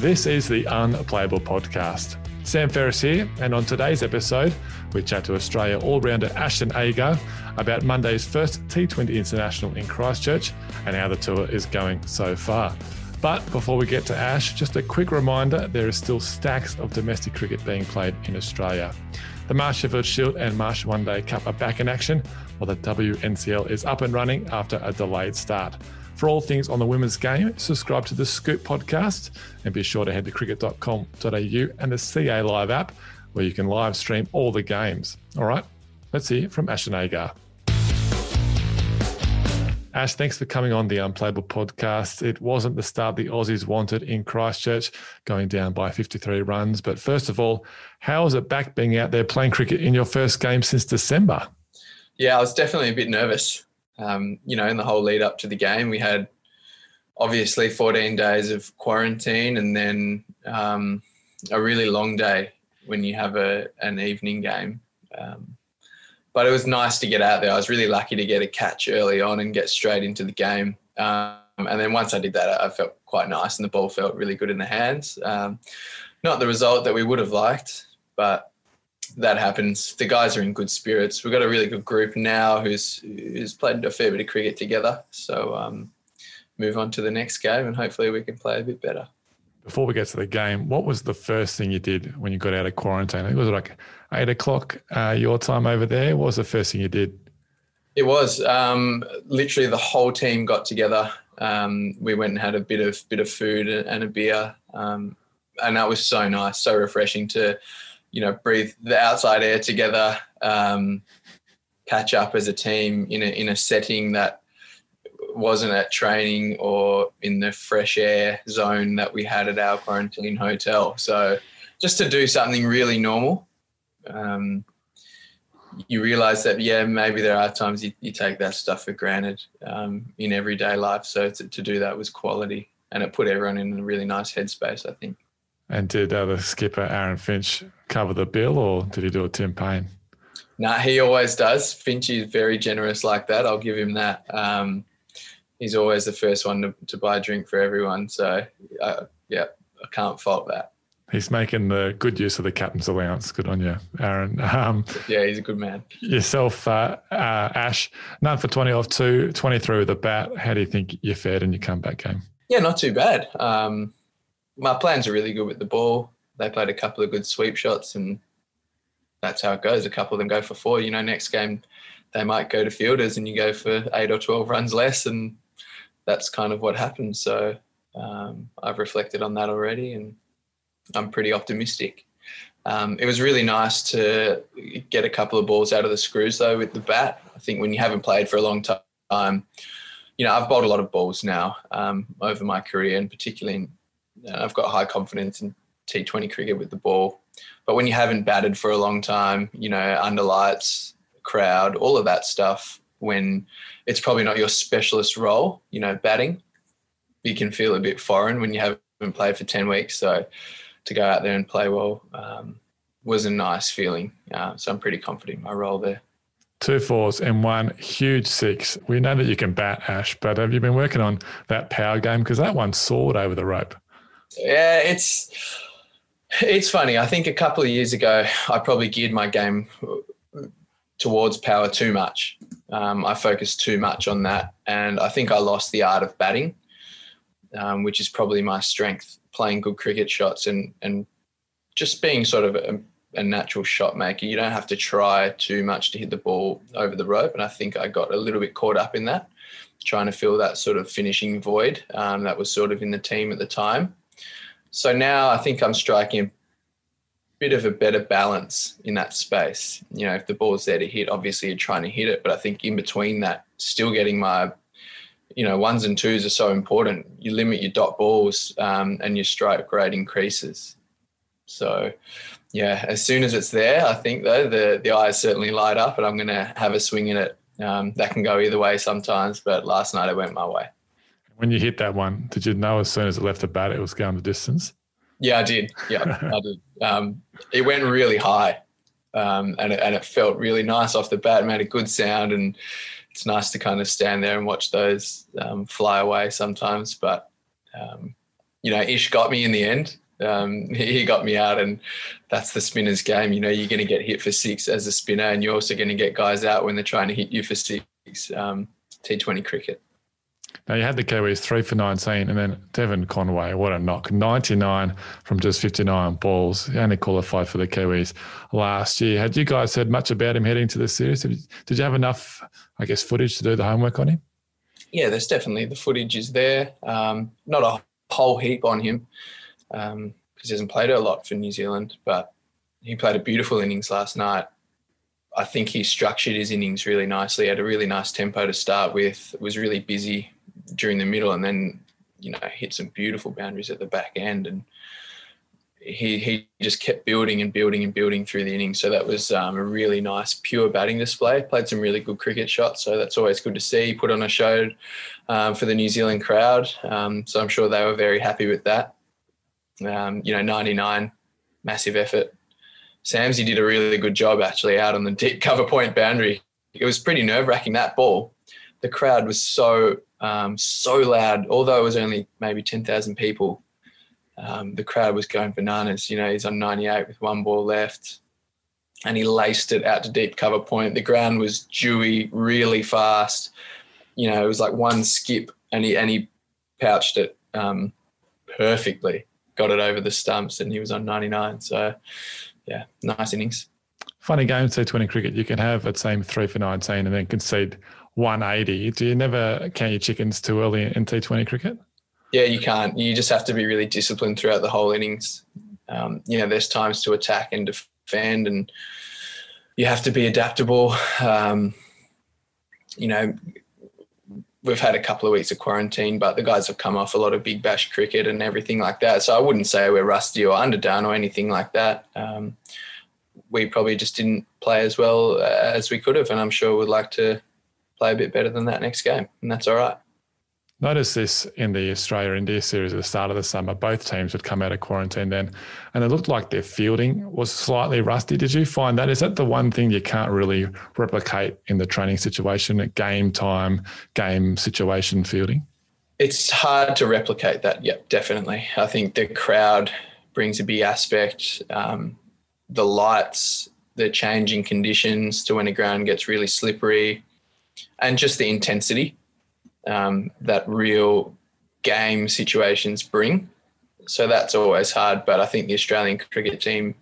This is the Unplayable Podcast. Sam Ferris here, and on today's episode, we chat to Australia all rounder Ashton Agar about Monday's first T20 International in Christchurch and how the tour is going so far. But before we get to Ash, just a quick reminder there is still stacks of domestic cricket being played in Australia. The Marsh Sheffield Shield and Marsh One Day Cup are back in action, while the WNCL is up and running after a delayed start. For all things on the women's game, subscribe to the Scoop podcast and be sure to head to cricket.com.au and the CA Live app where you can live stream all the games. All right, let's hear from Ashton Agar. Ash, thanks for coming on the Unplayable podcast. It wasn't the start the Aussies wanted in Christchurch, going down by 53 runs. But first of all, how is it back being out there playing cricket in your first game since December? Yeah, I was definitely a bit nervous um, you know, in the whole lead up to the game, we had obviously 14 days of quarantine and then um, a really long day when you have a an evening game. Um, but it was nice to get out there. I was really lucky to get a catch early on and get straight into the game. Um, and then once I did that, I felt quite nice and the ball felt really good in the hands. Um, not the result that we would have liked, but that happens. The guys are in good spirits. We've got a really good group now who's who's played a fair bit of cricket together. So um, move on to the next game, and hopefully we can play a bit better. Before we get to the game, what was the first thing you did when you got out of quarantine? It was like eight o'clock uh, your time over there. What was the first thing you did? It was um, literally the whole team got together. Um, we went and had a bit of bit of food and a beer, um, and that was so nice, so refreshing to you know, breathe the outside air together, um, catch up as a team in a in a setting that wasn't at training or in the fresh air zone that we had at our quarantine hotel. So just to do something really normal. Um, you realize that yeah maybe there are times you, you take that stuff for granted um, in everyday life so to, to do that was quality and it put everyone in a really nice headspace i think and did uh, the skipper Aaron Finch cover the bill, or did he do a Tim Paine? No, nah, he always does. Finch is very generous like that. I'll give him that. Um, he's always the first one to, to buy a drink for everyone. So, uh, yeah, I can't fault that. He's making the good use of the captain's allowance. Good on you, Aaron. Um, yeah, he's a good man. Yourself, uh, uh, Ash, none for 20 off two, 23 with the bat. How do you think you fared in your comeback game? Yeah, not too bad. Um, my plans are really good with the ball. They played a couple of good sweep shots, and that's how it goes. A couple of them go for four. You know, next game they might go to fielders, and you go for eight or twelve runs less, and that's kind of what happens. So um, I've reflected on that already, and I'm pretty optimistic. Um, it was really nice to get a couple of balls out of the screws though with the bat. I think when you haven't played for a long time, you know, I've bowled a lot of balls now um, over my career, and particularly in I've got high confidence in T20 cricket with the ball. But when you haven't batted for a long time, you know, under lights, crowd, all of that stuff, when it's probably not your specialist role, you know, batting, you can feel a bit foreign when you haven't played for 10 weeks. So to go out there and play well um, was a nice feeling. Uh, so I'm pretty confident in my role there. Two fours and one huge six. We know that you can bat, Ash, but have you been working on that power game? Because that one soared over the rope. Yeah, it's it's funny. I think a couple of years ago, I probably geared my game towards power too much. Um, I focused too much on that, and I think I lost the art of batting, um, which is probably my strength. Playing good cricket shots and and just being sort of a, a natural shot maker. You don't have to try too much to hit the ball over the rope, and I think I got a little bit caught up in that, trying to fill that sort of finishing void um, that was sort of in the team at the time. So now I think I'm striking a bit of a better balance in that space. You know, if the ball's there to hit, obviously you're trying to hit it, but I think in between that, still getting my, you know, ones and twos are so important. You limit your dot balls um, and your strike rate increases. So, yeah, as soon as it's there, I think though the the eyes certainly light up, and I'm going to have a swing in it. Um, that can go either way sometimes, but last night it went my way. When you hit that one, did you know as soon as it left the bat it was going the distance? Yeah, I did. Yeah, I did. Um, it went really high, um, and it, and it felt really nice off the bat. It made a good sound, and it's nice to kind of stand there and watch those um, fly away sometimes. But um, you know, Ish got me in the end. Um, he got me out, and that's the spinner's game. You know, you're going to get hit for six as a spinner, and you're also going to get guys out when they're trying to hit you for six. Um, T20 cricket. Now you had the Kiwis three for 19, and then Devon Conway, what a knock, 99 from just 59 balls. He only qualified for the Kiwis last year. Had you guys heard much about him heading to the series? Did you have enough, I guess, footage to do the homework on him? Yeah, there's definitely the footage is there. Um, not a whole heap on him because um, he hasn't played a lot for New Zealand, but he played a beautiful innings last night. I think he structured his innings really nicely. Had a really nice tempo to start with. Was really busy during the middle, and then you know hit some beautiful boundaries at the back end. And he he just kept building and building and building through the innings. So that was um, a really nice pure batting display. Played some really good cricket shots, so that's always good to see. Put on a show um, for the New Zealand crowd, um, so I'm sure they were very happy with that. Um, you know, 99, massive effort. Samsy did a really good job actually out on the deep cover point boundary. It was pretty nerve wracking that ball. The crowd was so um, so loud, although it was only maybe 10,000 people um, the crowd was going bananas. You know, he's on 98 with one ball left, and he laced it out to deep cover point. The ground was dewy, really fast. You know, it was like one skip, and he and he pouched it um, perfectly. Got it over the stumps, and he was on 99. So, yeah, nice innings. Funny game, T20 cricket. You can have a team three for 19 and then concede 180. Do you never count your chickens too early in T20 cricket? Yeah, you can't. You just have to be really disciplined throughout the whole innings. Um, you know, there's times to attack and defend, and you have to be adaptable. Um, you know, we've had a couple of weeks of quarantine, but the guys have come off a lot of big bash cricket and everything like that. So I wouldn't say we're rusty or underdone or anything like that. Um, we probably just didn't play as well as we could have, and I'm sure we'd like to play a bit better than that next game, and that's all right. Notice this in the Australia India series at the start of the summer. Both teams would come out of quarantine then, and it looked like their fielding was slightly rusty. Did you find that? Is that the one thing you can't really replicate in the training situation at game time, game situation fielding? It's hard to replicate that. Yep, definitely. I think the crowd brings a big aspect. Um, the lights, the changing conditions to when the ground gets really slippery, and just the intensity um, that real game situations bring. So that's always hard. But I think the Australian cricket team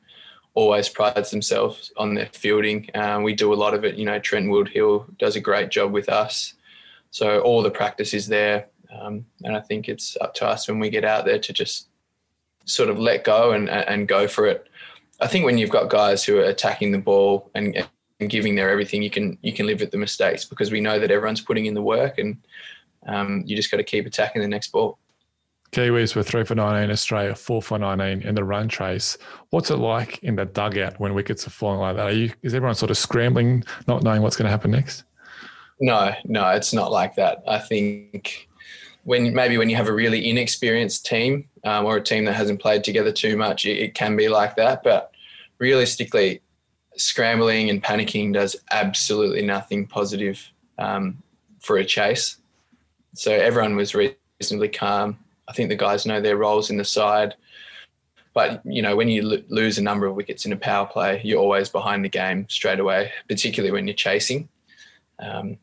always prides themselves on their fielding. Um, we do a lot of it. You know, Trent Woodhill does a great job with us. So all the practice is there. Um, and I think it's up to us when we get out there to just sort of let go and, and go for it. I think when you've got guys who are attacking the ball and, and giving their everything, you can you can live with the mistakes because we know that everyone's putting in the work and um, you just got to keep attacking the next ball. Kiwis were three for 19, Australia four for 19 in the run chase. What's it like in the dugout when wickets are flying like that? Are you, is everyone sort of scrambling, not knowing what's going to happen next? No, no, it's not like that. I think when maybe when you have a really inexperienced team um, or a team that hasn't played together too much, it, it can be like that. But realistically, scrambling and panicking does absolutely nothing positive um, for a chase. So everyone was reasonably calm. I think the guys know their roles in the side. But you know, when you lose a number of wickets in a power play, you're always behind the game straight away, particularly when you're chasing. Um,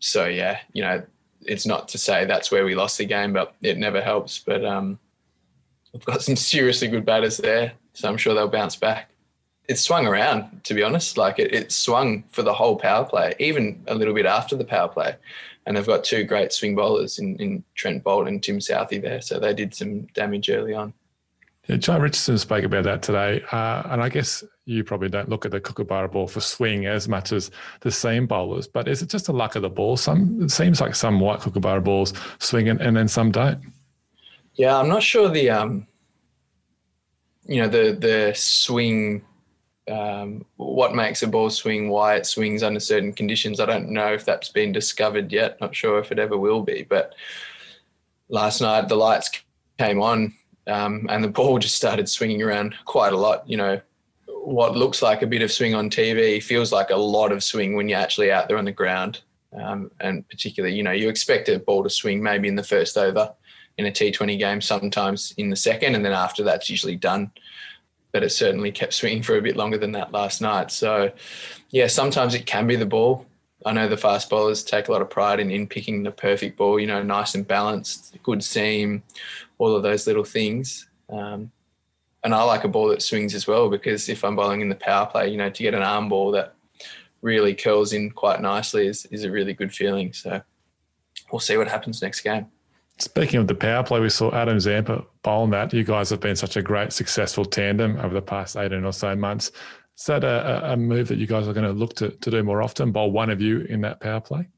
so yeah, you know, it's not to say that's where we lost the game, but it never helps. But um, we've got some seriously good batters there, so I'm sure they'll bounce back. It swung around, to be honest. Like it, it swung for the whole power play, even a little bit after the power play and they've got two great swing bowlers in, in Trent Boult and Tim Southee there. So they did some damage early on. Yeah, John Richardson spoke about that today, uh, and I guess you probably don't look at the Kookaburra ball for swing as much as the seam bowlers. But is it just the luck of the ball? Some it seems like some white Kookaburra balls swing and, and then some don't. Yeah, I'm not sure the um, you know the the swing um, what makes a ball swing, why it swings under certain conditions. I don't know if that's been discovered yet. Not sure if it ever will be. But last night the lights came on um, and the ball just started swinging around quite a lot. You know, what looks like a bit of swing on TV feels like a lot of swing when you're actually out there on the ground. Um, and particularly, you know, you expect a ball to swing maybe in the first over in a T20 game, sometimes in the second, and then after that's usually done but it certainly kept swinging for a bit longer than that last night. So, yeah, sometimes it can be the ball. I know the fast bowlers take a lot of pride in, in picking the perfect ball, you know, nice and balanced, good seam, all of those little things. Um, and I like a ball that swings as well because if I'm bowling in the power play, you know, to get an arm ball that really curls in quite nicely is, is a really good feeling. So we'll see what happens next game. Speaking of the power play, we saw Adam Zampa bowl that. You guys have been such a great, successful tandem over the past 18 or so months. Is that a, a move that you guys are going to look to, to do more often, bowl one of you in that power play?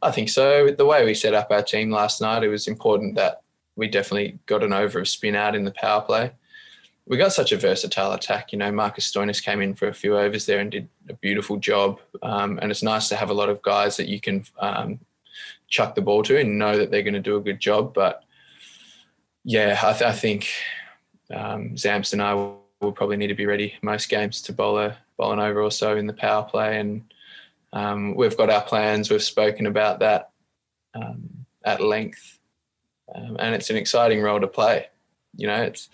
I think so. The way we set up our team last night, it was important that we definitely got an over of spin out in the power play. We got such a versatile attack. You know, Marcus Stoinis came in for a few overs there and did a beautiful job. Um, and it's nice to have a lot of guys that you can um, chuck the ball to and know that they're going to do a good job. But yeah, I, th- I think um, Zamps and I will, will, probably need to be ready most games to bowl a bowl an over or so in the power play, and um, we've got our plans. We've spoken about that um, at length, um, and it's an exciting role to play. You know, it's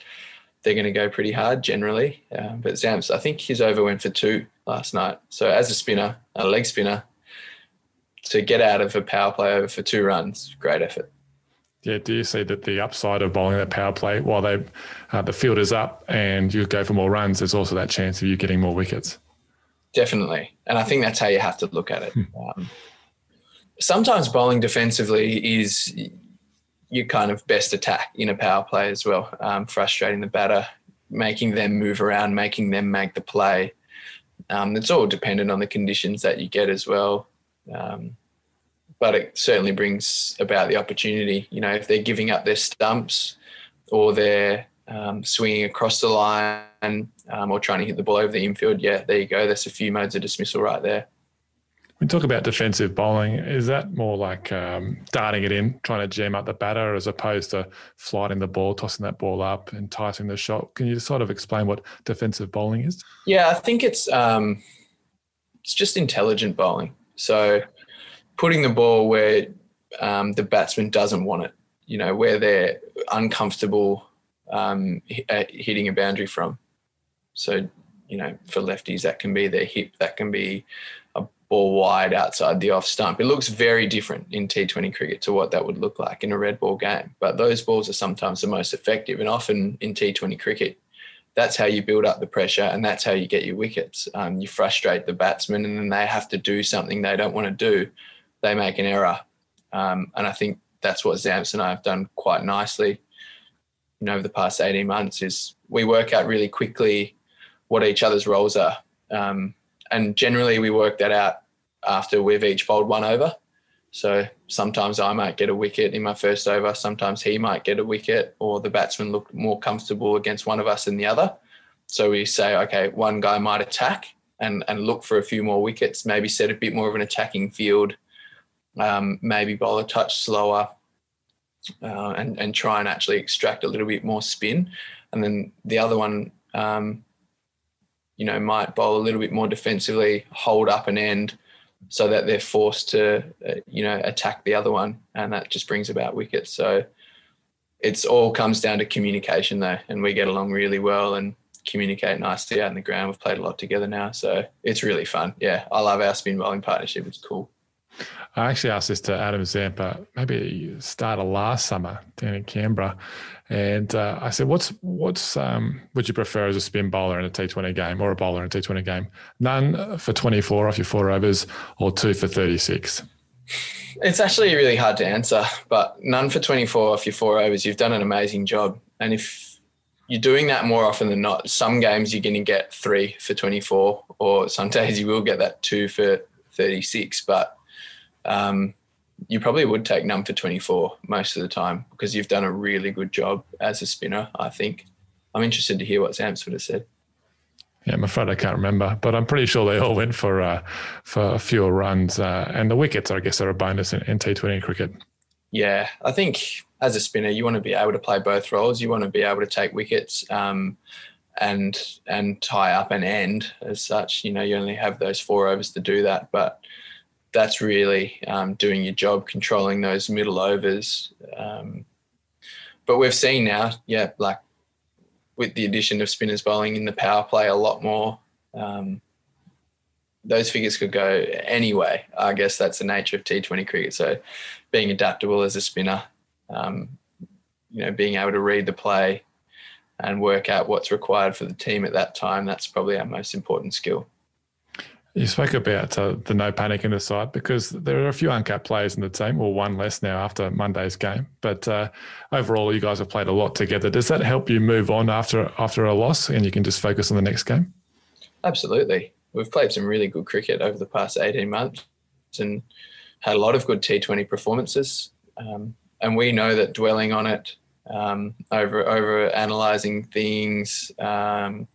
they're going to go pretty hard generally, uh, but Zamps, I think his over went for two last night. So as a spinner, a leg spinner, to get out of a power play over for two runs, great effort. Yeah, do you see that the upside of bowling that power play while they uh, the field is up and you go for more runs, there's also that chance of you getting more wickets. Definitely, and I think that's how you have to look at it. Hmm. Um, sometimes bowling defensively is your kind of best attack in a power play as well, um, frustrating the batter, making them move around, making them make the play. Um, it's all dependent on the conditions that you get as well. Um, but it certainly brings about the opportunity. You know, if they're giving up their stumps or they're um, swinging across the line um, or trying to hit the ball over the infield, yeah, there you go. That's a few modes of dismissal right there. We talk about defensive bowling. Is that more like um, darting it in, trying to jam up the batter, as opposed to flighting the ball, tossing that ball up, enticing the shot? Can you sort of explain what defensive bowling is? Yeah, I think it's um, it's just intelligent bowling. So putting the ball where um, the batsman doesn't want it, you know, where they're uncomfortable um, hitting a boundary from. So, you know, for lefties, that can be their hip, that can be a ball wide outside the off stump. It looks very different in T20 cricket to what that would look like in a red ball game. But those balls are sometimes the most effective, and often in T20 cricket, that's how you build up the pressure and that's how you get your wickets. Um, you frustrate the batsman and then they have to do something they don't want to do. They make an error. Um, and I think that's what Zamps and I have done quite nicely you know, over the past 18 months is we work out really quickly what each other's roles are. Um, and generally we work that out after we've each bowled one over. So sometimes I might get a wicket in my first over, sometimes he might get a wicket, or the batsman look more comfortable against one of us than the other. So we say, okay, one guy might attack and, and look for a few more wickets, maybe set a bit more of an attacking field, um, maybe bowl a touch slower, uh, and, and try and actually extract a little bit more spin. And then the other one, um, you know, might bowl a little bit more defensively, hold up an end, so that they're forced to, uh, you know, attack the other one, and that just brings about wickets. So it's all comes down to communication, though, and we get along really well and communicate nicely out in the ground. We've played a lot together now, so it's really fun. Yeah, I love our spin bowling partnership. It's cool. I actually asked this to Adam Zampa maybe start of last summer down in Canberra, and uh, I said, "What's what's um, would you prefer as a spin bowler in a T Twenty game or a bowler in a T Twenty game? None for twenty four off your four overs, or two for thirty six? It's actually really hard to answer, but none for twenty four off your four overs. You've done an amazing job, and if you're doing that more often than not, some games you're going to get three for twenty four, or some days you will get that two for thirty six, but um, you probably would take none for 24 most of the time because you've done a really good job as a spinner, I think. I'm interested to hear what Sam sort of said. Yeah, I'm afraid I can't remember, but I'm pretty sure they all went for uh, for fewer runs. Uh, and the wickets, I guess, are a bonus in, in T20 cricket. Yeah, I think as a spinner, you want to be able to play both roles. You want to be able to take wickets um, and and tie up and end as such. You know, you only have those four overs to do that, but that's really um, doing your job, controlling those middle overs. Um, but we've seen now, yeah, like with the addition of spinners bowling in the power play a lot more. Um, those figures could go anyway. I guess that's the nature of T20 cricket. So being adaptable as a spinner, um, you know, being able to read the play and work out what's required for the team at that time, that's probably our most important skill. You spoke about uh, the no panic in the side because there are a few uncapped players in the team, or one less now after Monday's game. But uh, overall, you guys have played a lot together. Does that help you move on after after a loss, and you can just focus on the next game? Absolutely, we've played some really good cricket over the past eighteen months, and had a lot of good T20 performances. Um, and we know that dwelling on it, um, over over analyzing things, um,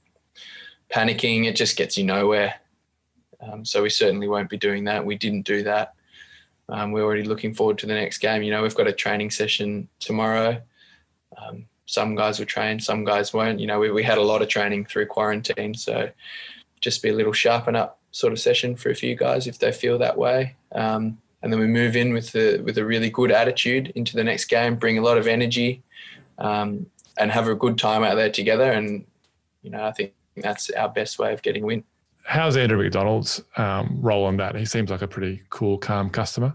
panicking, it just gets you nowhere. Um, so we certainly won't be doing that. We didn't do that. Um, we're already looking forward to the next game. You know, we've got a training session tomorrow. Um, some guys will train, some guys won't. You know, we, we had a lot of training through quarantine, so just be a little sharpen up sort of session for a few guys if they feel that way. Um, and then we move in with the with a really good attitude into the next game, bring a lot of energy, um, and have a good time out there together. And you know, I think that's our best way of getting a win. How's Andrew McDonald's um, role in that? He seems like a pretty cool, calm customer.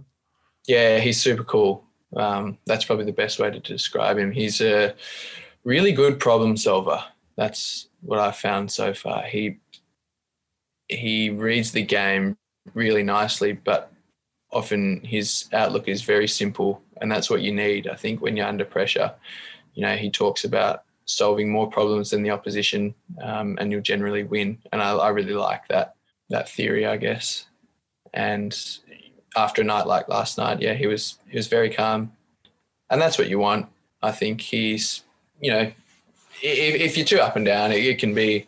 Yeah, he's super cool. Um, that's probably the best way to describe him. He's a really good problem solver. That's what I've found so far. He he reads the game really nicely, but often his outlook is very simple, and that's what you need. I think when you're under pressure, you know, he talks about solving more problems than the opposition, um, and you'll generally win. And I, I really like that that theory, I guess. And after a night like last night, yeah, he was he was very calm, and that's what you want. I think he's, you know, if, if you're too up and down, it, it can be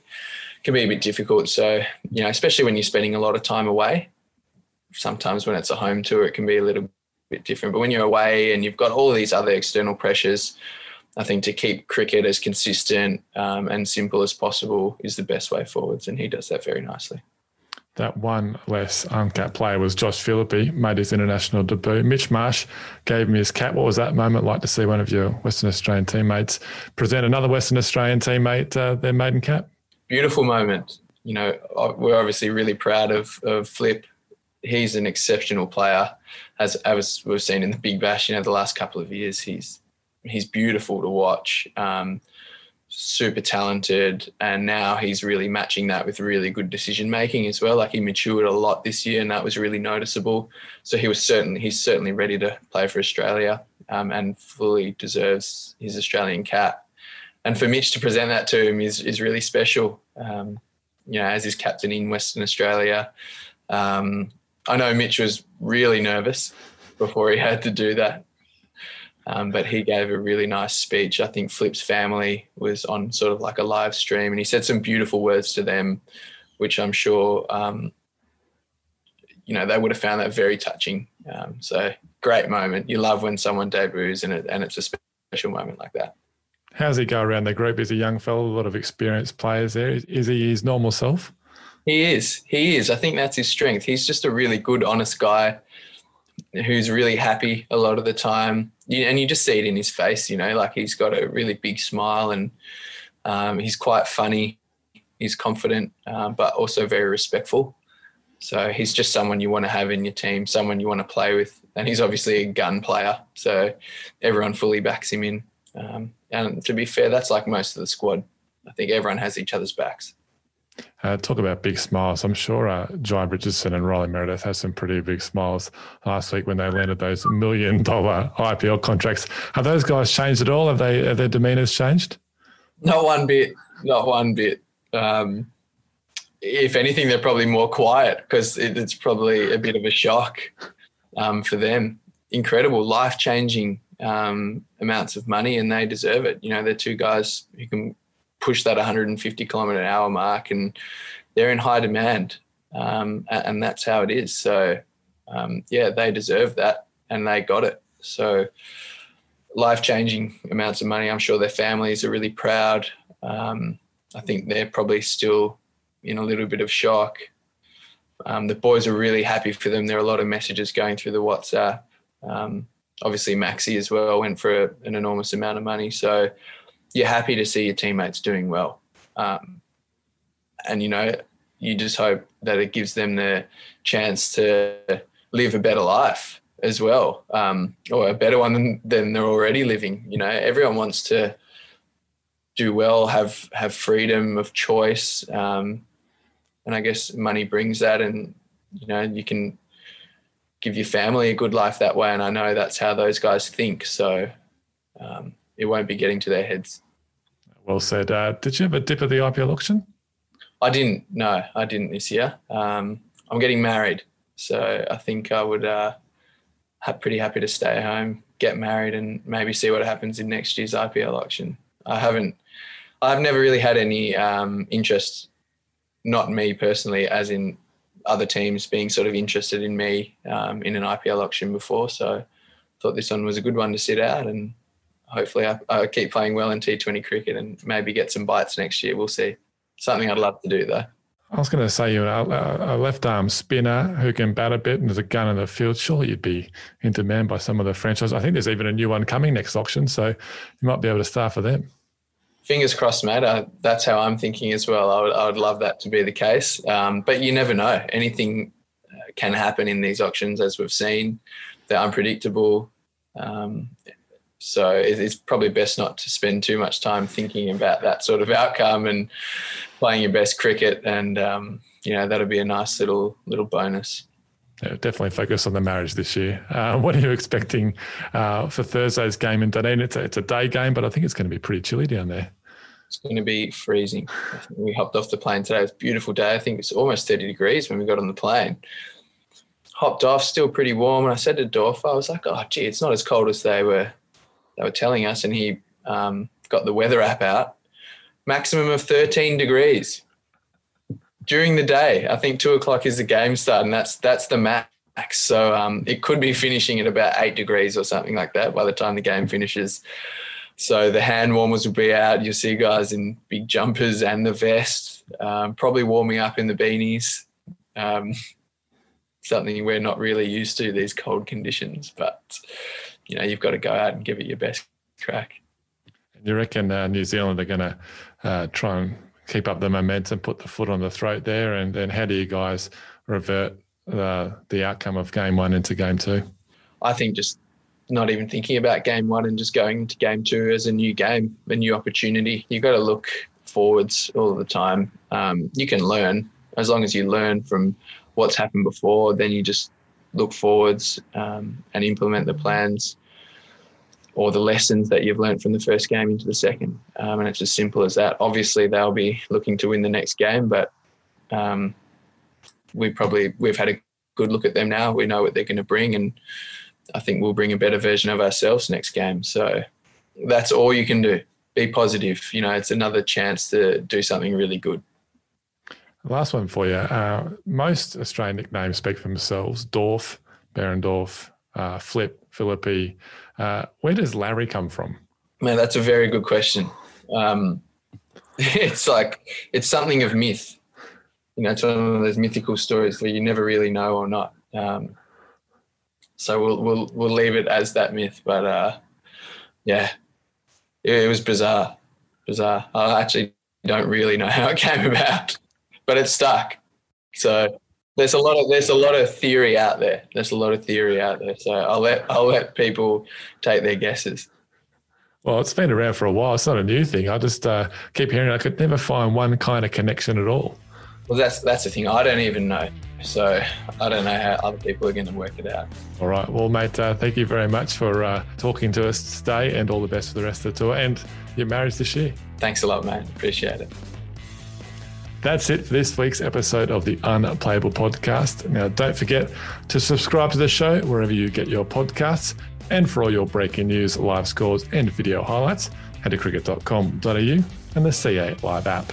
can be a bit difficult. So you know, especially when you're spending a lot of time away. Sometimes when it's a home tour, it can be a little bit different. But when you're away and you've got all these other external pressures, I think to keep cricket as consistent um, and simple as possible is the best way forwards, and he does that very nicely. That one less uncapped player was Josh Philippe, made his international debut. Mitch Marsh gave him his cap. What was that moment like to see one of your Western Australian teammates present another Western Australian teammate uh, their maiden cap? Beautiful moment. You know, we're obviously really proud of, of Flip. He's an exceptional player, as, as we've seen in the Big Bash. You know, the last couple of years, he's he's beautiful to watch. Um, super talented, and now he's really matching that with really good decision making as well. Like he matured a lot this year, and that was really noticeable. So he was certainly he's certainly ready to play for Australia, um, and fully deserves his Australian cap. And for Mitch to present that to him is is really special. Um, you know, as his captain in Western Australia. Um, I know Mitch was really nervous before he had to do that. Um, but he gave a really nice speech. I think Flip's family was on sort of like a live stream, and he said some beautiful words to them, which I'm sure um, you know they would have found that very touching. Um, so great moment. You love when someone debuts, and it, and it's a special moment like that. How's he go around the group? Is a young fellow, a lot of experienced players there. Is, is he his normal self? He is. He is. I think that's his strength. He's just a really good, honest guy who's really happy a lot of the time. And you just see it in his face, you know, like he's got a really big smile and um, he's quite funny. He's confident, um, but also very respectful. So he's just someone you want to have in your team, someone you want to play with. And he's obviously a gun player. So everyone fully backs him in. Um, and to be fair, that's like most of the squad. I think everyone has each other's backs. Uh, talk about big smiles. I'm sure uh, Jhye Richardson and Riley Meredith had some pretty big smiles last week when they landed those million dollar IPL contracts. Have those guys changed at all? Have they have their demeanors changed? Not one bit. Not one bit. Um, if anything, they're probably more quiet because it, it's probably a bit of a shock um, for them. Incredible, life changing um, amounts of money, and they deserve it. You know, they're two guys who can push that 150 kilometer an hour mark, and they're in high demand, um, and that's how it is. So, um, yeah, they deserve that, and they got it. So, life changing amounts of money. I'm sure their families are really proud. Um, I think they're probably still in a little bit of shock. Um, the boys are really happy for them. There are a lot of messages going through the WhatsApp. Um, obviously, Maxi as well went for a, an enormous amount of money. So you're happy to see your teammates doing well. Um, and, you know, you just hope that it gives them the chance to live a better life as well, um, or a better one than, than they're already living. You know, everyone wants to do well, have have freedom of choice, um, and I guess money brings that, and you know, you can give your family a good life that way. And I know that's how those guys think. So um, it won't be getting to their heads. Well said. Uh, did you have a dip at the IPL auction? I didn't. No, I didn't this year. Um, I'm getting married, so I think I would. Uh, pretty happy to stay home, get married, and maybe see what happens in next year's IPL auction. I haven't. I've never really had any um, interest, not me personally, as in other teams being sort of interested in me um, in an IPL auction before. So thought this one was a good one to sit out and hopefully I, I, keep playing well in T20 cricket and maybe get some bites next year. We'll see. Something I'd love to do though. I was going to say you're a left arm spinner who can bat a bit and there's a gun in the field. Surely you'd be in demand by some of the franchises. I think there's even a new one coming next auction, so you might be able to start for them. Fingers crossed, mate. Uh, that's how I'm thinking as well. I would, I would love that to be the case, um, but you never know. Anything uh, can happen in these auctions, as we've seen. They're unpredictable. Um, so it's probably best not to spend too much time thinking about that sort of outcome and playing your best cricket. And um, you know that'll be a nice little little bonus. Yeah, definitely focus on the marriage this year. Uh, what are you expecting uh, for Thursday's game in Dunedin? It's a, it's a day game, but I think it's going to be pretty chilly down there. It's going to be freezing. we hopped off the plane today. It's a beautiful day. I think it's almost 30 degrees when we got on the plane. Hopped off, still pretty warm. And I said to Dorf, I was like, oh, gee, it's not as cold as they were they were telling us, and he um, got the weather app out. Maximum of 13 degrees during the day. I think two o'clock is the game start, and that's that's the max. So um, it could be finishing at about eight degrees or something like that by the time the game finishes. So the hand warmers will be out. You'll see guys in big jumpers and the vest, um, probably warming up in the beanies. Um, something we're not really used to these cold conditions, but you know you've got to go out and give it your best crack. You reckon uh, New Zealand are going to uh, try and keep up the momentum, put the foot on the throat there, and then how do you guys revert the the outcome of game one into game two? I think just not even thinking about game one and just going into game two as a new game, a new opportunity. You've got to look forwards all the time. Um, you can learn as long as you learn from what's happened before. Then you just look forwards um, and implement the plans or the lessons that you've learned from the first game into the second. Um, and it's as simple as that. Obviously, they'll be looking to win the next game, but um, we probably we've had a good look at them now. We know what they're going to bring, and I think we'll bring a better version of ourselves next game. So that's all you can do. Be positive. You know, it's another chance to do something really good. Last one for you. Uh, most Australian nicknames speak for themselves. Dorf, Behrendorff, uh, Flip, Philippe. Uh, where does Larry come from? Man, that's a very good question. Um, it's like it's something of myth. You know, it's one of those mythical stories where you never really know or not. Um, so we'll we'll we'll leave it as that myth. But uh, yeah, it, it was bizarre, bizarre. I actually don't really know how it came about but it stuck. So there's a lot of there's a lot of theory out there. There's a lot of theory out there. So I'll let I'll let people take their guesses. Well, it's been around for a while. It's not a new thing. I just uh, keep hearing. I could never find one kind of connection at all. Well, that's that's the thing. I don't even know. So I don't know how other people are going to work it out. All right. Well, mate, uh, thank you very much for uh, talking to us today, and all the best for the rest of the tour and your marriage this year. Thanks a lot, mate. Appreciate it. That's it for this week's episode of the Unplayable Podcast. Now, don't forget to subscribe to the show wherever you get your podcasts. And for all your breaking news, live scores, and video highlights, head to cricket.com.au and the CA Live app.